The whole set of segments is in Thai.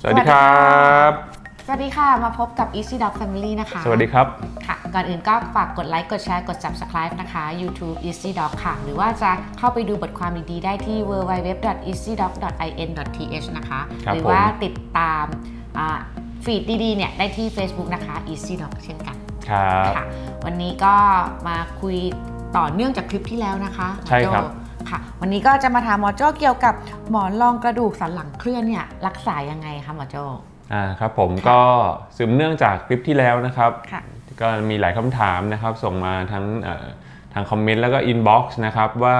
สวัสดีครับ สวัสดีค่ะ มาพบกับ Easy Dog Family นะคะ สวัสดีครับ ค่ะ ก่อนอื่นก็ฝากกดไลค์ กดแชร์ กด Subscribe นะคะ YouTube Easy Dog ค่ะ หรือว่าจะเข้าไปดูบทความดีๆ ได้ที่ www.easydog.in.th นะคะครับหรือว่าผมติดตามฟีดดีๆ เนี่ยได้ที่ Facebook นะคะ Easy Dog เช่นกันครับค่ะวันนี้ก็มาคุยต่อเนื่องจากคลิปที่แล้วนะคะหมอใช่ครับโจ้ ค่ะ วันนี้ก็จะมาถามหมอโจ้เกี่ยวกับหมอนรองกระดูกสันหลังเคลื่อนเนี่ยรักษายังไงคะหมอโจ้อ่าครับผมก็สืบเนื่องจากคลิปที่แล้วนะครับ ค่ะ ก็มีหลายคำถามนะครับ ส่งมาทั้งเอ่อทางคอมเมนต์แล้วก็ inbox นะครับว่า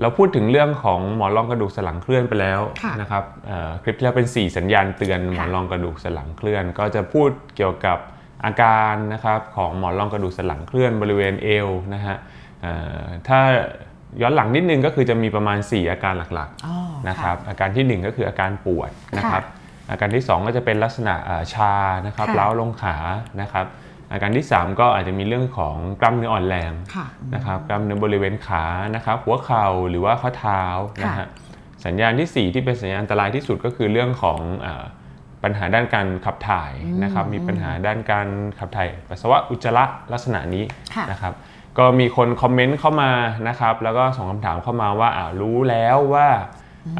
เราพูดถึงเรื่องของหมอนรองกระดูกสันหลังเคลื่อนไปแล้วค่ะนะครับเอ่อคลิปที่แล้วเป็น 4 สัญญาณเตือนหมอนรองกระดูกสันหลังเคลื่อน ก็จะพูดเกี่ยวกับอาการนะครับของหมอนรองกระดูกสันหลังเคลื่อนบริเวณเอวนะฮะเอ่อถ้า ย้อนหลังนิดนึงก็คือจะมีประมาณ 4 อาการหลักๆอ๋อนะครับอาการทีหนึ่1 ก็คืออาการปวดนะครับอาการที่ 2 ก็จะเป็นลักษณะเอ่อชานะครับค่ะล้าวลงขานะครับอาการที่ 3 ก็อาจจะมีเรื่องของกล้ามเนื้ออ่อนแรงค่ะนะครับกล้ามเนื้อบริเวณขานะครับหัวเข่าหรือว่าข้อเท้านะค่ะฮะสัญญาณทีสี่ 4 ที่เป็นสัญญาณอันตรายที่สุดก็คือเรื่องของเอ่อปัญหาด้านการขับถ่ายนะครับมีปัญหาด้านการขับถ่ายปัสสาวะอุจจาระลักษณะนี้ค่ะนะครับ ก็มีคนคอมเมนต์เข้ามานะครับ แล้วก็ส่งคำถามเข้ามาว่าอ่ารู้แล้วว่า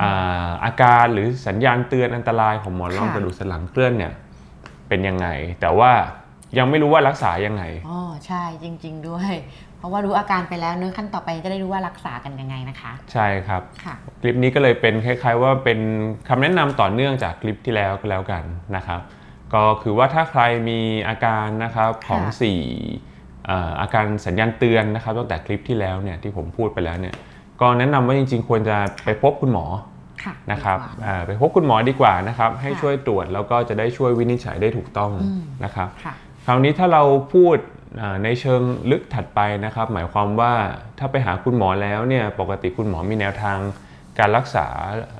อ่าอาการหรือสัญญาณเตือนอันตรายของหมอนรองค่ะกระดูกสันหลังเคลื่อนเนี่ยเป็นยังไง แต่ว่ายังไม่รู้ว่ารักษายังไง อ๋อใช่จริง ๆ ด้วย เพราะว่ารู้อาการไปแล้วเนื้อะขั้นต่อไปจะได้รู้ว่ารักษากันยังไงนะคะ ใช่ครับ ค่ะ คลิปนี้ก็เลยเป็นคล้าย ๆ ว่าเป็นคำแนะนำต่อเนื่องจากคลิปที่แล้วก็แล้วกันนะครับ ก็คือว่าถ้าใครมีอาการนะครับของค่ะสี่เอ่ออาการสัญญาณเตือนนะครับตั้งแต่คลิปที่แล้วเนี่ยที่ผมพูดไปแล้วเนี่ยก็แนะนำว่าจริง ๆ ควรจะไปพบคุณหมอค่ะนะครับดีกว่าเอ่อไปพบคุณหมอดีกว่านะครับให้ค่ะช่วยตรวจแล้วก็จะได้ช่วยวินิจฉัยได้ถูกต้องอืมนะครับค่ะคราวนี้ถ้าเราพูดอ่าในเชิงลึกถัดไปนะครับ หมายความว่าถ้าไปหาคุณหมอแล้วเนี่ยปกติคุณหมอมีแนวทางการรักษา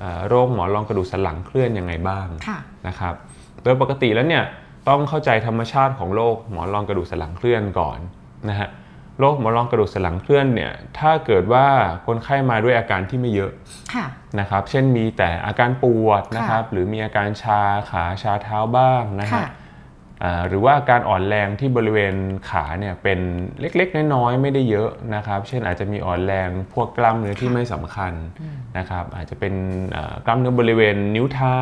อ่าโรคหมอนรองกระดูกสันหลังเคลื่อนยังไงบ้างค่ะนะครับ โดยปกติแล้วเนี่ย ต้องเข้าใจธรรมชาติของโรคหมอนรองกระดูกสันหลังเคลื่อนก่อนนะฮะโรคหมอนรองกระดูกสันหลังเคลื่อนเนี่ยถ้าเกิดว่าคนไข้มาด้วยอาการที่ไม่เยอะค่ะนะครับ เช่นมีแต่อาการปวดนะครับหรือมีอาการชาขาชาเท้าบ้างนะค่ะฮะอ่า หรือว่าอาการอ่อนแรงที่บริเวณขาเนี่ยเป็นเล็กๆ น้อยๆไม่ได้เยอะนะครับ เช่นอาจจะมีอ่อนแรงพวกกล้ามเนื้อที่ไม่สำคัญนะครับอาจจะเป็นอ่ากล้ามเนื้อบริเวณนิ้วเท้า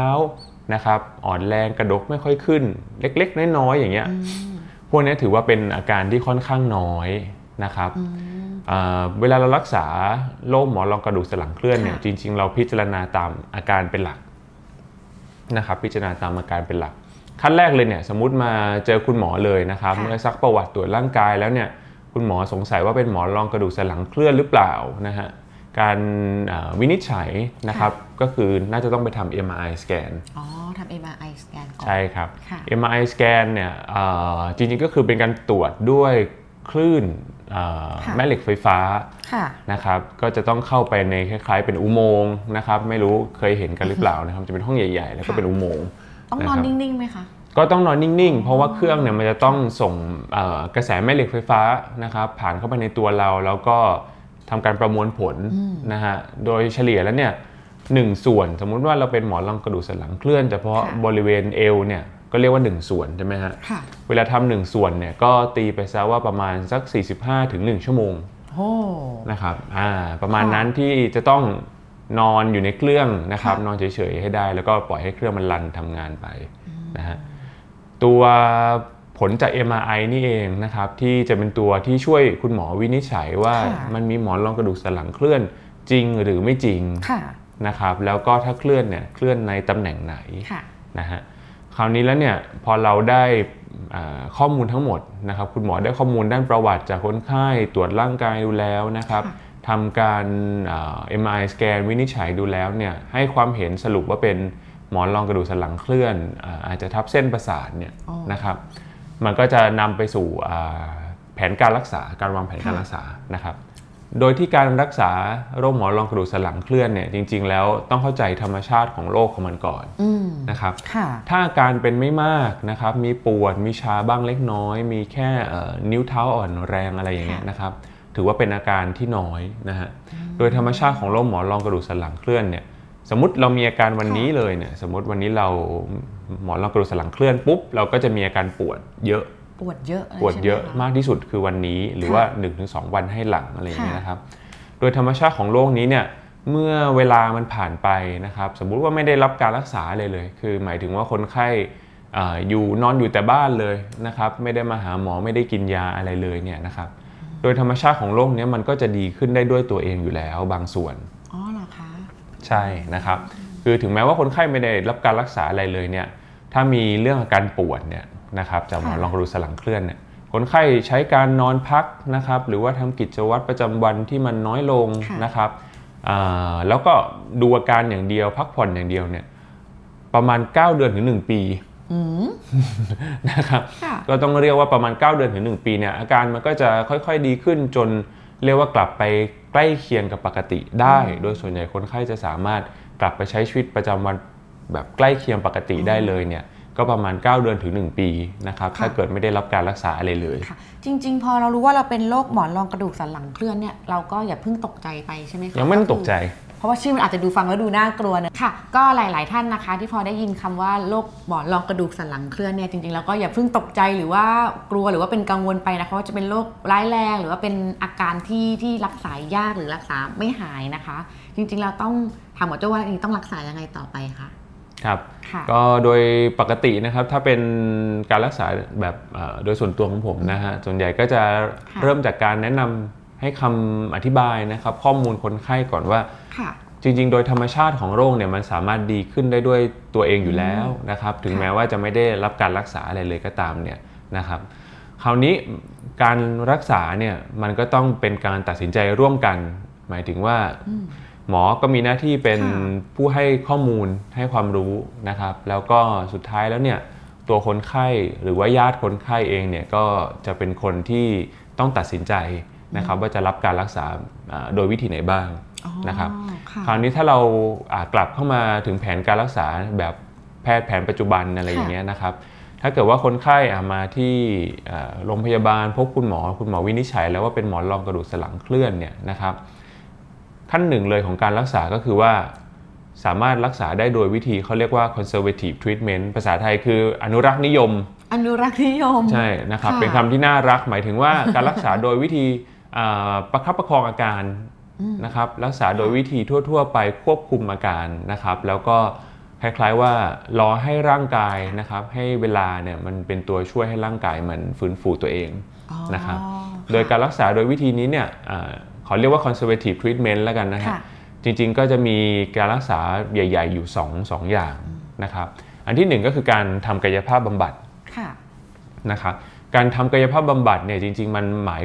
นะครับอ่อนแรงกระดกไม่ค่อยขึ้น เล็กๆ น้อยๆอย่างเงี้ยพวกนี้ถือว่าเป็นอาการที่ค่อนข้างน้อยนะครับอ่าเวลาเรารักษาโรคหมอนรองกระดูกสันหลังเคลื่อนเนี่ยค่ะจริง ๆ เราพิจารณาตามอาการเป็นหลักนะครับพิจารณาตามอาการเป็นหลัก ขั้นแรกเลยเนี่ยสมมุติมาเจอคุณหมอเลยนะครับค่ะเมื่อซักประวัติตรวจร่างกายแล้วเนี่ยคุณหมอสงสัยว่าเป็นหมอนรองกระดูกสันหลังเคลื่อนหรือเปล่านะฮะการอ่าวินิจฉัยนะครับก็คือน่าจะต้องไปทำ MRI สแกนอ๋อทำ MRI สแกนก่อนใช่ครับค่ะ MRI สแกนเนี่ยอ่าจริงๆก็คือเป็นการตรวจด้วยคลื่นอ่าค่ะแม่เหล็กไฟฟ้าค่ะนะครับก็จะต้องเข้าไปในคล้ายๆเป็นอุโมงค์นะครับไม่รู้เคยเห็นกันหรือเปล่านะครับจะเป็นห้องใหญ่ ๆ แล้วก็ค่ะเป็นอุโมงค์ ต้องนอนนะครับนิ่งๆไหมคะก็ต้องนอนนิ่งๆ เพราะว่าเครื่องเนี่ยมันจะต้องส่งเอ่อกระแสแม่เหล็กไฟฟ้านะครับผ่านเข้าไปในตัวเราแล้วก็ทำการประมวลผลนะฮะโดยเฉลี่ยแล้วเนี่ยหนึ่งส่วนสมมุติว่าเราเป็นหมอนรองกระดูกสันหลังเคลื่อนเฉพาะค่ะบริเวณเอวเนี่ยก็เรียกว่า 1 ส่วนใช่ไหมฮะค่ะเวลาทำหนึ่งส่วนเนี่ยก็ตีไปซะว่าประมาณสัก 45-1ถึง1ชั่วโมงโอ้นะครับอ่าประมาณค่ะนั้นที่จะต้อง นอนอยู่ในเครื่องนะครับค่ะนอนเฉยๆให้ได้ แล้วก็ปล่อยให้เครื่องมันรันทำงานไปนะฮะตัวผลจาก MRI นี่เองนะครับที่จะเป็นตัวที่ช่วยคุณหมอวินิจฉัยว่าค่ะมันมีหมอนรองกระดูกสันหลังเคลื่อนจริงหรือไม่จริงค่ะนะครับแล้วก็ถ้าเคลื่อนเนี่ยเคลื่อนในตำแหน่งไหนค่ะนะฮะคราวนี้แล้วเนี่ยพอเราได้อ่าข้อมูลทั้งหมดนะครับคุณหมอได้ข้อมูลด้านประวัติจากคนไข้ตรวจร่างกายดูแล้วนะครับค่ะ ทำการอ่า MRI สแกนวินิจฉัยดูแล้วเนี่ยให้ความเห็นสรุปว่าเป็นหมอนรองกระดูกสันหลังเคลื่อนอาอาจจะทับเส้นประสาทเนี่ยอ๋อนะครับ มันก็จะนำไปสู่อ่าแผนการรักษาการวางแผนการค่ะรักษานะครับ โดยที่การรักษาโรคหมอนรองกระดูกสันหลังเคลื่อนเนี่ยจริง ๆ แล้วต้องเข้าใจธรรมชาติของโรคของมันก่อนอืมนะครับค่ะถ้าอาการเป็นไม่มากนะครับมีปวดมีชาบ้างเล็กน้อย มีแค่เอ่อนิ้วเท้าอ่อนแรงอะไรอย่างเงี้ยค่ะนะครับ ถือว่าเป็นอาการที่น้อยนะฮะโดยธรรมชาติของโรคหมอนรองกระดูกสันหลังเคลื่อนเนี่ยสมมติเรามีอาการวันนี้เลยเนี่ยสมมติวันนี้เราหมอนรองกระดูกสันหลังเคลื่อนปุ๊บเราก็จะมีอาการปวดเยอะปวดเยอะลปวดเยอะใช่ไหคมากที่สุดคือวันนี้หรือค่ะว่า 1-2 วันให้หลังอะไรอย่างเงี้ยค่ะนะครับ โดยธรรมชาติของโรคนี้เนี่ยเมื่อเวลามันผ่านไปนะครับ สมมุติว่าไม่ได้รับการรักษาเลยเลย คือหมายถึงว่าคนไข้อ่าอยู่นอนอยู่แต่บ้านเลยนะครับ ไม่ได้มาหาหมอไม่ได้กินยาอะไรเลยเนี่ยนะครับ โดยธรรมชาติของโรคเนี้ยมันก็จะดีขึ้นได้ด้วยตัวเองอยู่แล้วบางส่วน อ๋อเหรอคะ ใช่นะครับ คือถึงแม้ว่าคนไข้ไม่ได้รับการรักษาอะไรเลยเนี่ย ถ้ามีเรื่องอาการปวดเนี่ยนะครับจากหมอนรองกระดูกสันหลังเคลื่อนเนี่ย คนไข้ใช้การนอนพักนะครับ หรือว่าทำกิจวัตรประจำวันที่มันน้อยลงค่ะนะครับอ่าแล้วก็ดูอาการอย่างเดียวพักผ่อนอย่างเดียวเนี่ยประมาณ 9 เดือนถึง 1 ปีอืม นะครับค่ะก็ต้องเรียกว่าประมาณ 9 เดือนถึง 1 ปีเนี่ยอาการมันก็จะค่อยๆดีขึ้นจนเรียกว่ากลับไปใกล้เคียงกับปกติได้ โดยส่วนใหญ่คนไข้จะสามารถกลับไปใช้ชีวิตประจำวันแบบใกล้เคียงปกติได้เลยเนี่ยก็ประมาณ 9 เดือนถึง 1 ปีนะครับค่ะถ้าเกิดไม่ได้รับการรักษาอะไรเลยค่ะจริง ๆ พอเรารู้ว่าเราเป็นโรคหมอนรองกระดูกสันหลังเคลื่อนเนี่ยเราก็อย่าเพิ่งตกใจไปใช่ไหมคะยังไม่ต้องตกใจ เพราะว่าชื่อมันอาจจะดูฟังแล้วดูน่ากลัวนะค่ะ ก็หลาย ๆ ท่านนะคะ ที่พอได้ยินคำว่าโรคหมอนรองกระดูกสันหลังเคลื่อนเนี่ยจริง ๆ แล้วก็อย่าเพิ่งตกใจหรือว่ากลัวหรือว่าเป็นกังวลไปนะคะว่าจะเป็นโรคร้ายแรงหรือว่าเป็นอาการที่ที่รักษายากหรือรักษาไม่หายนะคะ จริง ๆ เราต้องถามหมอเจ้าว่าอันนี้ต้องรักษายังไงต่อไปคะครับค่ะก็โดยปกตินะครับถ้าเป็นการรักษาแบบเอ่อโดยส่วนตัวของผมนะฮะส่วนใหญ่ก็จะค่ะเริ่มจากการแนะนำให้คำอธิบายนะครับ ข้อมูลคนไข้ก่อนว่าค่ะ จริงๆ โดยธรรมชาติของโรคเนี่ยมันสามารถดีขึ้นได้ด้วยตัวเองอยู่แล้วนะครับ ถึงค่ะแม้ว่าจะไม่ได้รับการรักษาอะไรเลยก็ตามเนี่ยนะครับ คราวนี้การรักษาเนี่ยมันก็ต้องเป็นการตัดสินใจร่วมกัน หมายถึงว่าหมอก็มีหน้าที่เป็นค่ะผู้ให้ข้อมูลให้ความรู้นะครับ แล้วก็สุดท้ายแล้วเนี่ยตัวคนไข้หรือว่าญาติคนไข้เองเนี่ยก็จะเป็นคนที่ต้องตัดสินใจนะครับ ว่าจะรับการรักษาอ่าโดยวิธีไหนบ้างอ๋อ นะครับค่ะคราวนี้ถ้าเราอ่ากลับเข้ามาถึงแผนการรักษาแบบแพทย์แผนปัจจุบันอะไรอย่างเงี้ยนะครับ ถ้าเกิดว่าคนไข้อะมาที่อ่าโรงพยาบาลพบคุณหมอคุณหมอวินิจฉัย แล้วว่าเป็นหมอนรองกระดูกสันหลังเคลื่อนเนี่ยนะครับขั้นหนึ่งเลยของการรักษาก็คือว่าสามารถรักษาได้โดยวิธีเขาเรียกว่า conservative treatment ภาษาไทยคืออนุรักษ์นิยม อนุรักษ์นิยม ใช่นะครับค่ะเป็นคำที่น่ารักหมายถึงว่าการรักษาโดยวิธีอ่าประคับประคองอาการ นะครับรักษาโดยวิธีทั่ว ๆ ไปควบคุมอาการนะครับ แล้วก็คล้ายๆว่ารอให้ร่างกายนะครับให้เวลาเนี่ยมันเป็นตัวช่วยให้ร่างกายมันฟื้นฟูตัวเองอ๋อนะครับค่ะโดยการรักษาโดยวิธีนี้เนี่ยอาขอเรียกว่า conservative treatment แล้วกันนะฮะค่ะจริงๆก็จะมีการรักษาใหญ่ๆอยู่ 2 2 อย่างนะครับอันที่หนึ่งก็คือการทำกายภาพบำบัดค่ะนะครับการทำกายภาพบำบัดเนี่ยจริงๆ มันหมาย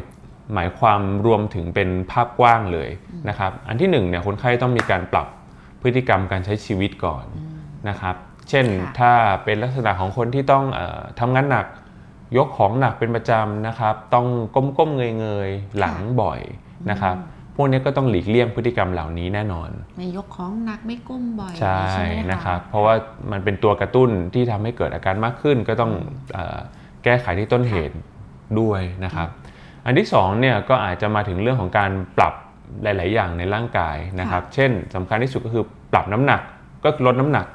หมายความรวมถึงเป็นภาพกว้างเลยนะครับ อันที่หนึ่งเนี่ยคนไข้ต้องมีการปรับพฤติกรรมการใช้ชีวิตก่อนนะครับ เช่นค่ะถ้าเป็นลักษณะของคนที่ต้องเออทำงานหนักยกของหนักเป็นประจำนะครับ ต้องก้มๆเงยๆหลังบ่อยนะครับพวกนี้ก็ต้องหลีกเลี่ยงพฤติกรรมเหล่านี้แน่นอน ไม่ยกของหนักไม่ก้มบ่อยใช่ไหมนะครับ เพราะว่ามันเป็นตัวกระตุ้นที่ทำให้เกิดอาการมากขึ้น ก็ต้องเออแก้ไขที่ต้นเหตุด้วยนะครับ อันที่สองเนี่ยก็อาจจะมาถึงเรื่องของการปรับหลาย ๆ อย่างในร่างกายนะครับ เช่นสำคัญที่สุดก็คือปรับน้ำหนักก็คือลดน้ำหนัก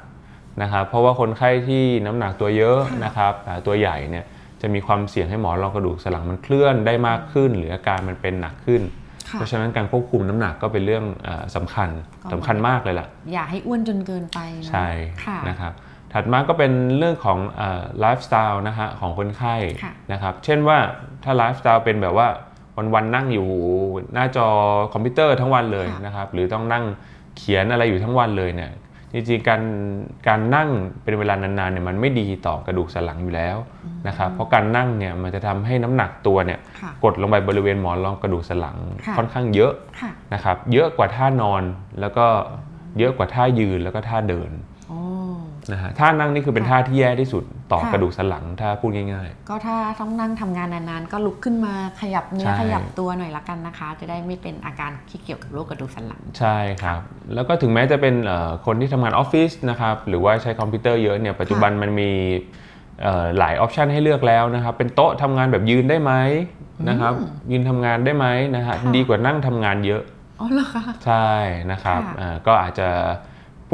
นะครับเพราะว่าคนไข้ที่น้ำหนักตัวเยอะนะครับอ่าตัวใหญ่เนี่ยจะมีความเสี่ยงให้หมอนรองกระดูกสันหลังมันเคลื่อนได้มากขึ้น หรืออาการมันเป็นหนักขึ้นค่ะเพราะฉะนั้นการควบคุมน้ำหนักก็เป็นเรื่องเออสำคัญก็สำคัญมากเลยล่ะ อย่าให้อ้วนจนเกินไปเนอะใช่ค่ะนะครับ ถัดมาก็เป็นเรื่องของไลฟ์สไตล์นะฮะของคนไข้ค่ะนะครับเช่นว่าถ้าไลฟ์สไตล์เป็นแบบว่าวันๆนั่งอยู่หน้าจอคอมพิวเตอร์ทั้งวันเลยค่ะนะครับหรือต้องนั่งเขียนอะไรอยู่ทั้งวันเลยเนี่ยจริงๆการการนั่งเป็นเวลานานๆเนี่ยมันไม่ดีต่อกระดูกสันหลังอยู่แล้วนะครับเพราะการนั่งเนี่ยมันจะทำให้น้ำหนักตัวเนี่ยค่ะกดลงไปบริเวณหมอนรองกระดูกสันหลังค่ะค่อนข้างเยอะค่ะนะครับเยอะกว่าท่านอนแล้วก็เยอะกว่าท่ายืนแล้วก็ท่าเดินโอ้ นะฮะท่านั่งนี่คือเป็นท่าที่แย่ที่สุดต่อค่ะกระดูกสันหลังถ้าพูดง่ายก็ถ้าต้องนั่งทำงานนานๆ ก็ลุกขึ้นมาขยับเนื้อใช่ขยับตัวหน่อยละกันนะคะ จะได้ไม่เป็นอาการที่เกี่ยวกับโรคกระดูกสันหลังๆใช่ครับ แล้วก็ถึงแม้จะเป็นเอ่อคนที่ทำงานออฟฟิศนะครับหรือว่าใช้คอมพิวเตอร์เยอะเนี่ยปัจจุบันมันมีเอ่อหลาย option ให้เลือกแล้วนะครับเป็นโต๊ะทำงานแบบยืนได้ไหมนะครับยืนทำงานได้ไหมนะฮะค่ะดีกว่านั่งทำงานเยอะอ๋อเหรอคะใช่นะครับค่ะอ่าก็อาจจะ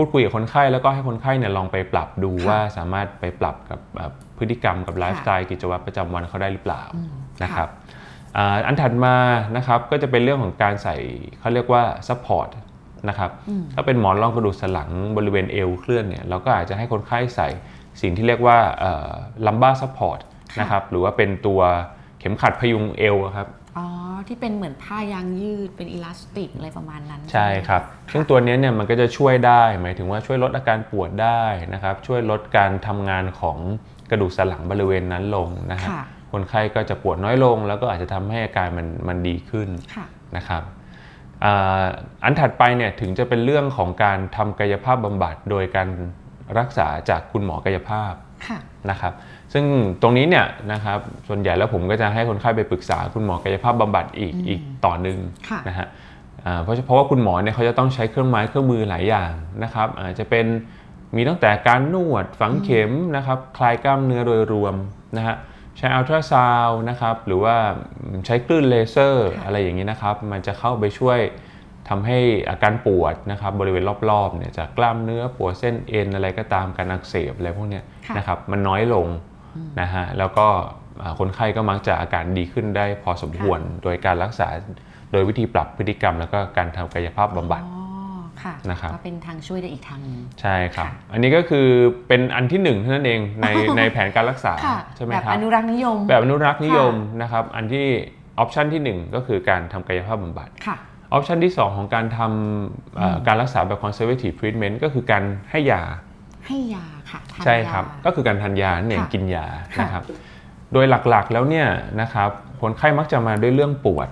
พูดคุยกับคนไข้แล้วก็ให้คนไข้เนี่ยลองไปปรับดูค่ะว่าสามารถไปปรับกับแบบพฤติกรรมกับ life ค่ะสไตล์กิจวัตรประจำวันเขาได้หรือเปล่าอืมนะครับอ่าอันถัดมานะครับก็จะเป็นเรื่องของการใส่เขาเรียกว่า support นะครับอืมถ้าเป็นหมอนรองกระดูกสันหลังบริเวณเอวเคลื่อนเนี่ยเราก็อาจจะให้คนไข้ใส่สิ่งที่เรียกว่า lumbar support ค่ะนะครับหรือว่าเป็นตัวเข็มขัดพยุงเอวอะครับอ๋อ ที่เป็นเหมือนผ้ายางยืดเป็น elastic อะไรประมาณนั้น ใช่ครับ ซึ่งตัวเนี้ยเนี่ยมันก็จะช่วยได้ หมายถึงว่าช่วยลดอาการปวดได้นะครับ ช่วยลดการทำงานของกระดูกสันหลังบริเวณนั้นลงนะฮะค่ะคนไข้ก็จะปวดน้อยลง แล้วก็อาจจะทำให้อาการมันมันดีขึ้นค่ะนะครับอ่าอันถัดไปเนี่ยถึงจะเป็นเรื่องของการทำกายภาพบำบัดโดยการรักษาจากคุณหมอกายภาพค่ะนะครับ ซึ่งตรงนี้เนี่ยนะครับส่วนใหญ่แล้วผมก็จะให้คนไข้ไปปรึกษาคุณหมอกายภาพบำบัดอีกอีกต่อหนึ่งค่ะนะฮะอ่าเพราะเพราะว่าคุณหมอเนี่ยเขาจะต้องใช้เครื่องไม้เครื่องมือหลายอย่างนะครับอาจจะเป็นมีตั้งแต่การนวดฝังเข็มนะครับคลายกล้ามเนื้อโดยรวมนะฮะใช้อัลตราซาวด์นะครับหรือว่าใช้คลื่นเลเซอร์ค่ะอะไรอย่างนี้นะครับ มันจะเข้าไปช่วยทำให้อาการปวดนะครับบริเวณรอบๆเนี่ยจากกล้ามเนื้อปวดเส้นเอ็นอะไรก็ตามการอักเสบอะไรพวกเนี้ยค่ะนะครับมันน้อยลง นะฮะแล้วก็อ่าคนไข้ก็มักจะอาการดีขึ้นได้พอสมควร โดยการรักษาโดยวิธีปรับพฤติกรรม แล้วก็การทำกายภาพบำบัดอ๋อค่ะนะครับก็เป็นทางช่วยได้อีกทางหนึ่งใช่ครับค่ะอันนี้ก็คือเป็นอันที่หนึ่งเท่านั้นเองในในแผนการรักษาค่ะใช่ไหมแบบครับอนุรักษ์นิยม แบบอนุรักษ์นิยมค่ะนะครับอันที่ออปชันที่หนึ่งก็คือการทำกายภาพบำบัดค่ะออปชันที่ 2 ของการทำเอ่ออการรักษาแบบ conservative treatment ก็คือการให้ยาให้ยา ค่ะทานใช่ครับยาก็คือการทานยาเนี่ยค่ะกินยาค่ะ นะครับ โดยหลักๆแล้วเนี่ยนะครับคนไข้มักจะมาด้วยเรื่องปวด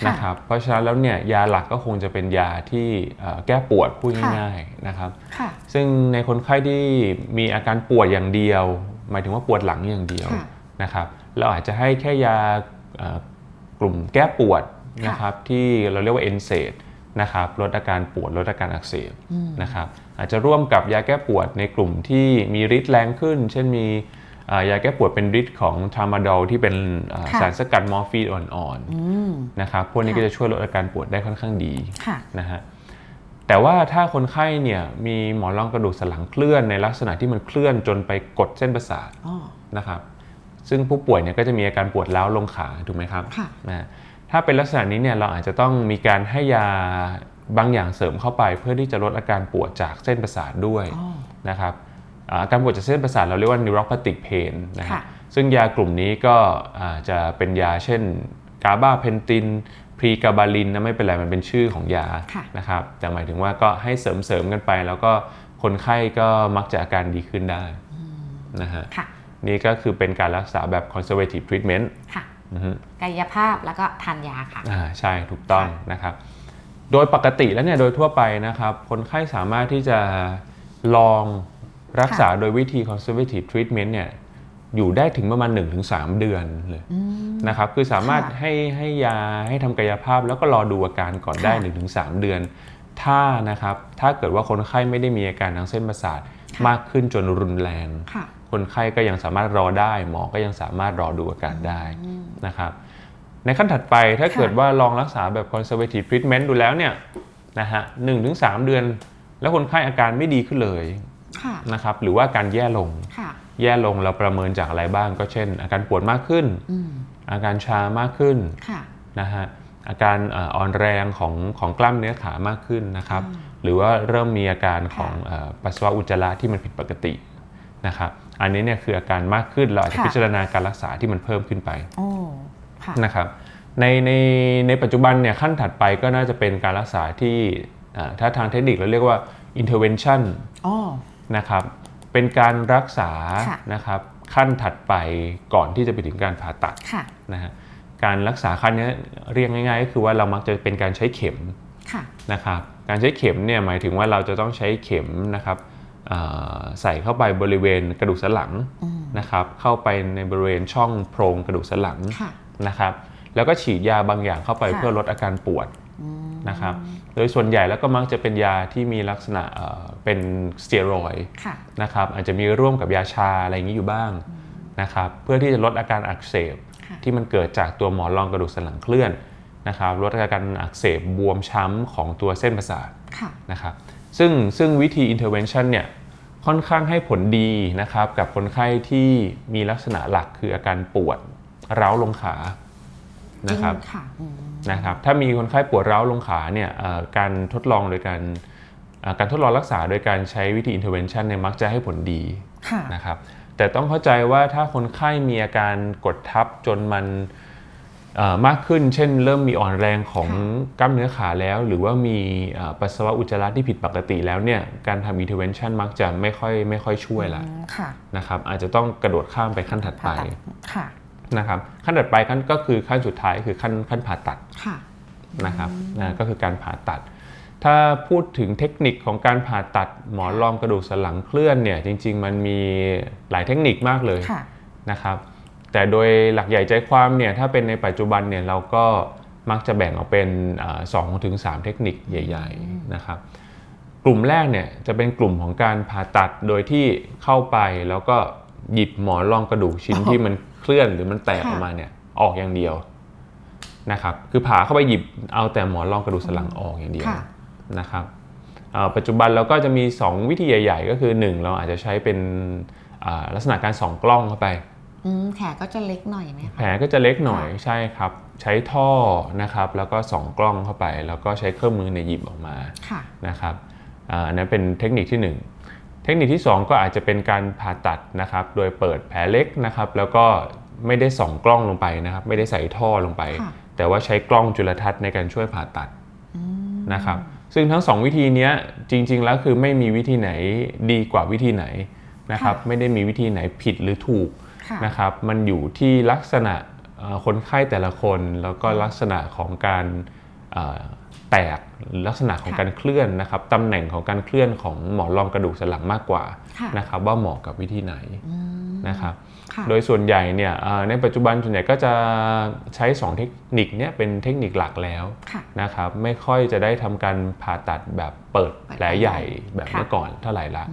ค่ะ นะครับ เพราะฉะนั้นแล้วเนี่ยยาหลักก็คงจะเป็นยาที่เอ่อแก้ปวดพูดค่ะ ง่ายๆนะครับ ค่ะ ซึ่งในคนไข้ที่มีอาการปวดอย่างเดียว หมายถึงว่าปวดหลังอย่างเดียวค่ะนะครับ เราอาจจะให้แค่ยาเอ่อกลุ่มแก้ปวดนะครับที่เราเรียกว่า NSAID นะครับลดอาการปวดลดอาการอักเสบนะครับอาจจะร่วมกับยาแก้ปวดในกลุ่มที่มีฤทธิ์แรงขึ้น เช่นมีเอ่อยาแก้ปวดเป็นฤทธิ์ของทรามาดอลที่เป็นเอ่อค่ะสารสกัดมอร์ฟีนอ่อนอืมๆนะครับพวกนี้ค่ะก็จะช่วยลดอาการปวดได้ค่อนข้างดีค่ะนะฮะแต่ว่าถ้าคนไข้เนี่ยมีหมอนรองกระดูกสันหลังเคลื่อนในลักษณะที่มันเคลื่อนจนไปกดเส้นประสาทอ๋อนะครับซึ่งผู้ป่วยเนี่ยก็จะมีอาการปวดร้าวลงขาถูกไหมครับค่ะนะฮะ ถ้าเป็นลักษณะนี้เนี่ยเราอาจจะต้องมีการให้ยาบางอย่างเสริมเข้าไป เพื่อที่จะลดอาการปวดจากเส้นประสาทด้วยอ๋อนะครับอ่าอาการปวดจากเส้นประสาทเราเรียกว่า neuropathic pain นะฮะค่ะซึ่งยากลุ่มนี้ก็อาจจะเป็นยาเช่นกาบาเพนตินพรีกาบาลินนะไม่เป็นไรมันเป็นชื่อของยาค่ะนะครับแต่หมายถึงว่าก็ให้เสริมๆกันไป แล้วก็คนไข้ก็มักจะอาการดีขึ้นได้นะฮะค่ะนี่ก็คือเป็นการรักษาแบบ conservative treatment ค่ะอือฮึ กายภาพแล้วก็ทานยาค่ะอ่าใช่ถูกต้องนะครับ โดยปกติแล้วเนี่ยโดยทั่วไปนะครับ คนไข้สามารถที่จะลองรักษาโดยวิธี conservative treatment เนี่ยอยู่ได้ถึงประมาณ 1-3 เดือนเลยนะครับคือสามารถค่ะให้ให้ยาให้ทำกายภาพแล้วก็รอดูอาการก่อนได้ค่ะ1-3 เดือน ถ้านะครับถ้าเกิดว่าคนไข้ไม่ได้มีอาการทางเส้นประสาทมากขึ้นจนรุนแรง ค่ะคนไข้ก็ยังสามารถรอได้ หมอก็ยังสามารถรอดูอาการได้นะครับในขั้นถัดไปถ้าค่ะเกิดว่าลองรักษาแบบ conservative treatment ดูแล้วเนี่ยนะฮะหนึ่งถึงสามเดือน แล้วคนไข้อาการไม่ดีขึ้นเลยค่ะนะครับหรือว่าอาการแย่ลงค่ะแย่ลงเราประเมินจากอะไรบ้าง ก็เช่น อาการปวดมากขึ้นอืมอาการชามากขึ้นค่ะนะฮะอาการเอ่ออ่อนแรงของของกล้ามเนื้อขามากขึ้นนะครับ หรือว่าเริ่มมีอาการของเอ่อปัสสาวะอุจจาระที่มันผิดปกตินะครับ อันนี้เนี่ยคืออาการมากขึ้นเราอาจจะค่ะพิจารณาการรักษาที่มันเพิ่มขึ้นไปโอ้ค่ะนะครับในในในปัจจุบันเนี่ยขั้นถัดไปก็น่าจะเป็นการรักษาที่อ่าถ้าทางเทคนิคเราเรียกว่า intervention อ๋อนะครับเป็นการรักษาค่ะนะครับขั้นถัดไปก่อนที่จะไปถึงการผ่าตัดค่ะนะฮะการรักษาขั้นนี้เรียกง่ายๆ ก็คือว่าเรามักจะเป็นการใช้เข็มค่ะนะครับการใช้เข็มเนี่ยหมายถึงว่าเราจะต้องใช้เข็มนะครับอ่า ใส่เข้าไปบริเวณกระดูกสันหลังนะครับ เข้าไปในบริเวณช่องโพรงกระดูกสันหลังค่ะนะครับ แล้วก็ฉีดยาบางอย่างเข้าไปค่ะเพื่อลดอาการปวดนะครับ โดยส่วนใหญ่แล้วก็มักจะเป็นยาที่มีลักษณะเอ่อเป็นสเตียรอยด์ค่ะนะครับ อาจจะมีร่วมกับยาชาอะไรอย่างนี้อยู่บ้างนะครับ เพื่อที่จะลดอาการอักเสบค่ะที่มันเกิดจากตัวหมอนรองกระดูกสันหลังเคลื่อนนะครับ ลดอาการอักเสบบวมช้ำของตัวเส้นประสาทค่ะนะครับ ซึ่งซึ่งวิธี intervention เนี่ย ค่อนข้างให้ผลดีนะครับ กับคนไข้ที่มีลักษณะหลักคืออาการปวดร้าวลงขานะครับจงค่ะอืมนะครับ ถ้ามีคนไข้ปวดร้าวลงขาเนี่ยเอ่อการทดลองโดยการเอ่อการทดลองรักษาโดยการใช้วิธี intervention เนี่ยมักจะให้ผลดีค่ะนะครับ แต่ต้องเข้าใจว่าถ้าคนไข้มีอาการกดทับจนมันเอ่อ มากขึ้น เช่น เริ่มมีอ่อนแรงของกล้ามเนื้อขาแล้ว หรือว่ามีเอ่อปัสสาวะอุจจาระที่ผิดปกติแล้วเนี่ยการทำ intervention มักจะไม่ค่อยไม่ค่อยช่วยละอืมค่ะนะครับอาจจะต้องกระโดดข้ามไปขั้นถัดไปผ่าตัดค่ะนะครับขั้นถัดไปขั้นก็คือขั้นสุดท้ายคือขั้นขั้นผ่าตัดค่ะนะครับนะก็คือการผ่าตัด ถ้าพูดถึงเทคนิคของการผ่าตัดหมอนรองกระดูกสันหลังเคลื่อนเนี่ยจริง ๆ มันมีหลายเทคนิคมากเลยค่ะนะครับ แต่โดยหลักใหญ่ใจความเนี่ยถ้าเป็นในปัจจุบันเนี่ยเราก็มักจะแบ่งออกเป็นสองถึงสามเทคนิคใหญ่ ๆนะครับ กลุ่มแรกเนี่ยจะเป็นกลุ่มของการผ่าตัดโดยที่เข้าไปแล้วก็หยิบหมอนรองกระดูกชิ้นอ๋อที่มันเคลื่อนหรือมันแตกค่ะออกมาเนี่ยออกอย่างเดียวนะครับคือผ่าเข้าไปหยิบเอาแต่หมอนรองกระดูกสันหลังออกอย่างเดียวค่ะนะครับเอ่อปัจจุบันเราก็จะมี 2 วิธีใหญ่ ๆ ก็คือ 1 เราอาจจะใช้เป็นอ่าลักษณะการส่องกล้องเข้าไปอืม แผลก็จะเล็กหน่อยไหมแผคะลก็จะเล็กหน่อยใช่ครับ ใช้ท่อนะครับ แล้วก็ส่องกล้องเข้าไป แล้วก็ใช้เครื่องมือในยหยิบออกมาค่ะนะครับอ่าอันนั้นเป็นเทคนิคที่ 1 เทคนิคที่ 2 ก็อาจจะเป็นการผ่าตัดนะครับ โดยเปิดแผลเล็กนะครับ แล้วก็ไม่ได้ส่องกล้องลงไปนะครับ ไม่ได้ใส่ท่อลงไปค่ะแต่ว่าใช้กล้องจุลทรรศน์ในการช่วยผ่าตัดนะครับซึ่งทั้งสองวิธีเนี้ยจริง ๆ แล้วคือไม่มีวิธีไหนดีกว่าวิธีไหนนะครับค่ะไม่ได้มีวิธีไหนผิดหรือถูกค่ะ นะครับมันอยู่ที่ลักษณะเอ่อคนไข้แต่ละคน แล้วก็ลักษณะของการเอ่อแตกหรือลักษณะของค่ะการเคลื่อนนะครับตำแหน่งของการเคลื่อนของหมอนรองกระดูกสันหลังมากกว่าค่ะนะครับว่าเหมาะกับวิธีไหนนะครับค่ะโดยส่วนใหญ่เนี่ยเอ่อในปัจจุบันส่วนใหญ่ก็จะใช้ 2 เทคนิคเนี่ยเป็นเทคนิคหลักแล้วค่ะนะครับไม่ค่อยจะได้ทำการผ่าตัดแบบเปิดแผลใหญ่แบบค่ะเมื่อก่อนเท่าไหร่ละ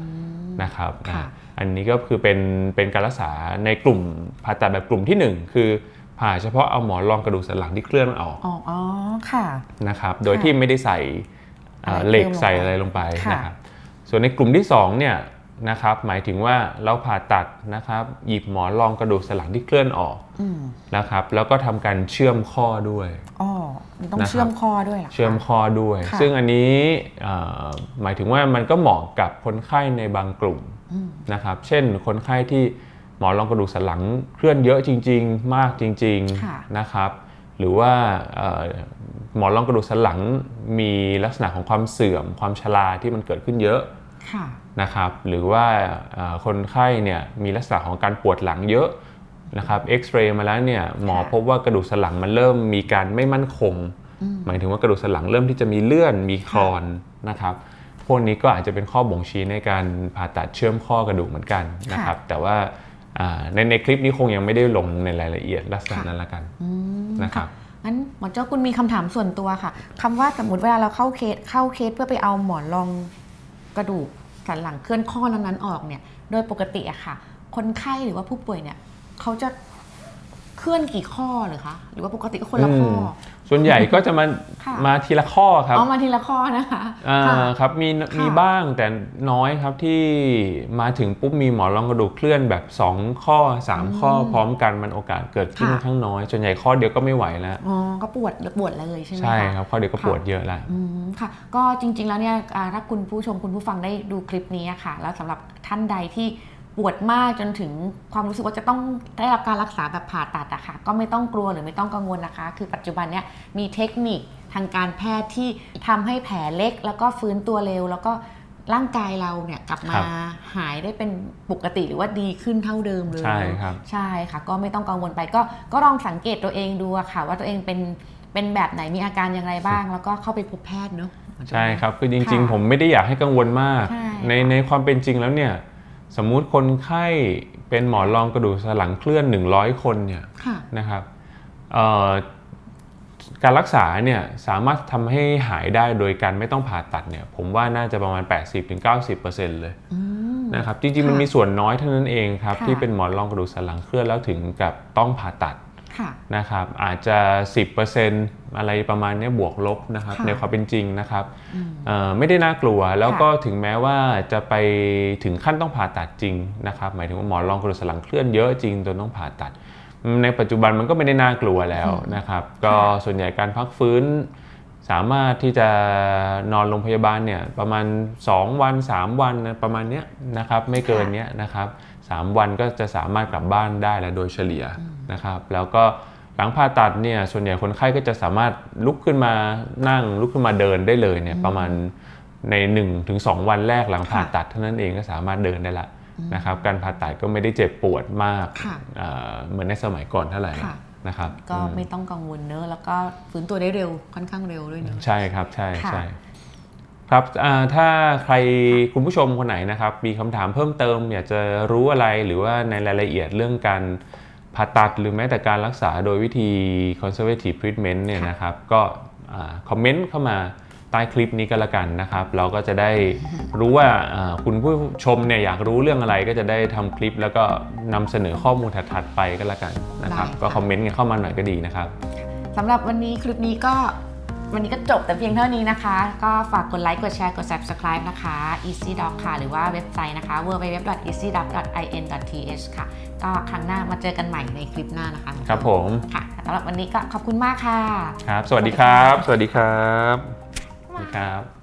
นะครับค่ะ อะอันนี้ก็คือเป็นเป็นการรักษาในกลุ่มผ่าตัดแบบกลุ่มที่ 1 คือผ่าเฉพาะเอาหมอนรองกระดูกสันหลังที่เคลื่อนออกอ๋ออ๋อค่ะ นะครับ โดยที่ไม่ได้ใส่เอ่ออะไรเหล็กเพิ่มลงไปใส่อะไรลงไปค่ะ นะครับ ส่วนในกลุ่มที่2เนี่ยนะครับหมายถึงว่าเราผ่าตัดนะครับหยิบหมอนรองกระดูกสันหลังที่เคลื่อนออกอืมนะครับ แล้วก็ทำการเชื่อมข้อด้วย อ๋อมันต้องนะครับ เชื่อมคอด้วยเหรอคะ เชื่อมคอด้วย ค่ะ ซึ่งอันนี้เอ่อหมายถึงว่ามันก็เหมาะกับคนไข้ในบางกลุ่ม นะครับเช่นคนไข้ที่หมอนรองกระดูกสันหลังเคลื่อนเยอะจริง ๆ มากจริงค่ะๆนะครับ หรือว่าเอ่อหมอนรองกระดูกสันหลังมีลักษณะของความเสื่อม ความชราที่มันเกิดขึ้นเยอะค่ะนะครับ หรือว่าเอ่อคนไข้เนี่ยมีลักษณะของการปวดหลังเยอะนะครับเอ็กซเรย์มาแล้วเนี่ยหมอค่ะพบว่ากระดูกสันหลังมันเริ่มมีการไม่มั่นคง หมายถึงว่ากระดูกสันหลังเริ่มที่จะมีเลื่อนมีคลอนนะครับ พวกนี้ก็อาจจะเป็นข้อบ่งชี้ในการผ่าตัดเชื่อมข้อกระดูกเหมือนกันนะครับแต่ว่าอ่าในในคลิปนี้คงยังไม่ได้ลงในรายละเอียดลักษณะนั้นละกันนะครับงั้นหมอเจ้าคุณมีคำถามส่วนตัวค่ะคำว่าสมมติเวลาเราเข้าเคสเข้าเคสเพื่อไปเอาหมอนรองกระดูกสันหลังเคลื่อนข้อแล้วนั้นออกเนี่ย โดยปกติอะค่ะ คนไข้หรือว่าผู้ป่วยเนี่ยเขาจะเคลื่อนกี่ข้อเหรือคะหรือว่าปกติก็คนละข้ออ ส่วนใหญ่ก็จะมาค่ะ มาทีละข้อครับเอามาทีละข้อนะคะอ่าค่ะ ครับมีมีบ้างแต่น้อยครับที่มาถึงปุ๊บมีหมอนรองกระดูกเคลื่อนแบบ 2 ข้อ 3 ข้อพร้อมกันมันโอกาสเกิดขึ้นค่ะค่อนข้างน้อย ส่วนใหญ่ข้อเดียวก็ไม่ไหวแล้ว อ๋อก็ปวดปวดเลยใช่ไหมคะ ใช่ครับ ข้อเดียวก็ค่ะ ปวดเยอะละ อืมค่ะ ก็จริงๆแล้วเนี่ยอ่าถ้าคุณผู้ชมคุณผู้ฟังได้ดูคลิปนี้อะค่ะ แล้วสำหรับท่านใดที่ ปวดมากจนถึงความรู้สึกว่าจะต้องได้รับการรักษาแบบผ่าตัดอะค่ะก็ไม่ต้องกลัวหรือไม่ต้องกังวลนะคะ คือปัจจุบันเนี่ยมีเทคนิคทางการแพทย์ที่ทำให้แผลเล็ก แล้วก็ฟื้นตัวเร็ว แล้วก็ร่างกายเราเนี่ยกลับมาครับหายได้เป็นปกติหรือว่าดีขึ้นเท่าเดิมเลยใช่ครับใช่ค่ะ ก็ไม่ต้องกังวลไปก็ก็ลองสังเกตตัวเองดูอะค่ะ ว่าตัวเองเป็นเป็นแบบไหนมีอาการอย่างไรบ้าง แล้วก็เข้าไปพบแพทย์เนาะใช่ครับคือจริงค่ะๆผมไม่ได้อยากให้กังวลมากใช่ในในความเป็นจริงแล้วเนี่ย สมมุติคนไข้เป็นหมอนรองกระดูกสันหลังเคลื่อน 100 คนเนี่ยค่ะนะครับเอ่อการรักษาเนี่ยสามารถทำให้หายได้โดยการไม่ต้องผ่าตัดเนี่ยผมว่าน่าจะประมาณ 80-90%เลยอืมนะครับจริงๆค่ะมันมีส่วนน้อยเท่านั้นเองครับค่ะที่เป็นหมอนรองกระดูกสันหลังเคลื่อนแล้วถึงกับต้องผ่าตัดค่ะ นะครับอาจจะ 10%อะไรประมาณเนี้ยบวกลบนะครับค่ะในความเป็นจริงนะครับเอ่อไม่ได้น่ากลัวแล้วก็ถึงแม้ว่าจะไปถึงขั้นต้องผ่าตัดจริงนะครับหมายถึงว่าหมอนรองกระดูกสันหลังเคลื่อนเยอะจริงจนต้องผ่าตัด ในปัจจุบันมันก็ไม่ได้น่ากลัวแล้วนะครับก็ส่วนใหญ่การพักฟื้นสามารถที่จะนอนโรงพยาบาลเนี่ยประมาณ 2 วัน 3 วันนะประมาณเนี้ยนะครับไม่เกินเนี้ยนะครับสามวันก็จะสามารถกลับบ้านได้แล้วโดยเฉลี่ย นะครับ แล้วก็หลังผ่าตัดเนี่ยส่วนใหญ่คนไข้ก็จะสามารถลุกขึ้นมานั่งลุกขึ้นมาเดินได้เลยเนี่ยประมาณใน1-2ถึง2วันแรกหลังผ่าตัดเท่านั้นเองก็สามารถเดินได้ละนะครับการผ่าตัดก็ไม่ได้เจ็บปวดมากค่ะเอ่อเหมือนในสมัยก่อนเท่าไหร่ค่ะนะครับก็ไม่ต้องกังวลเนอะแล้วก็ฟื้นตัวได้เร็วค่อนข้างเร็วด้วยเนอะใช่ครับใช่ค่ะใช่ครับอ่าถ้าใครคุณผู้ชมคนไหนนะครับ มีคำถามเพิ่มเติม อยากจะรู้อะไรหรือว่าในรายละเอียดเรื่องการ ผ่าตัดหรือแม้แต่การรักษาโดยวิธี conservative treatment เนี่ยนะครับก็คอมเมนต์เข้ามาใต้คลิปนี้ก็แล้วกันนะครับ เราก็จะได้รู้ว่าอ่าคุณผู้ชมเนี่ยอยากรู้เรื่องอะไรก็จะได้ทำคลิป แล้วก็นำเสนอข้อมูลถัดๆไปก็แล้วกันนะครับได้ค่ะก็คอมเมนต์กันเข้ามาหน่อยก็ดีนะครับสำหรับวันนี้คลิปนี้ก็ วันนี้ก็จบแต่เพียงเท่านี้นะคะ ก็ฝากกดไลค์ กดแชร์ กด subscribe นะคะ Easy Doc ค่ะ หรือว่าเว็บไซต์นะคะ www.easydoc.in.th ค่ะ ก็ครั้งหน้ามาเจอกันใหม่ในคลิปหน้านะคะ ครับผม ค่ะสำหรับวันนี้ก็ขอบคุณมากค่ะ ครับ สวัสดีครับ สวัสดีครับสวัสดีครับ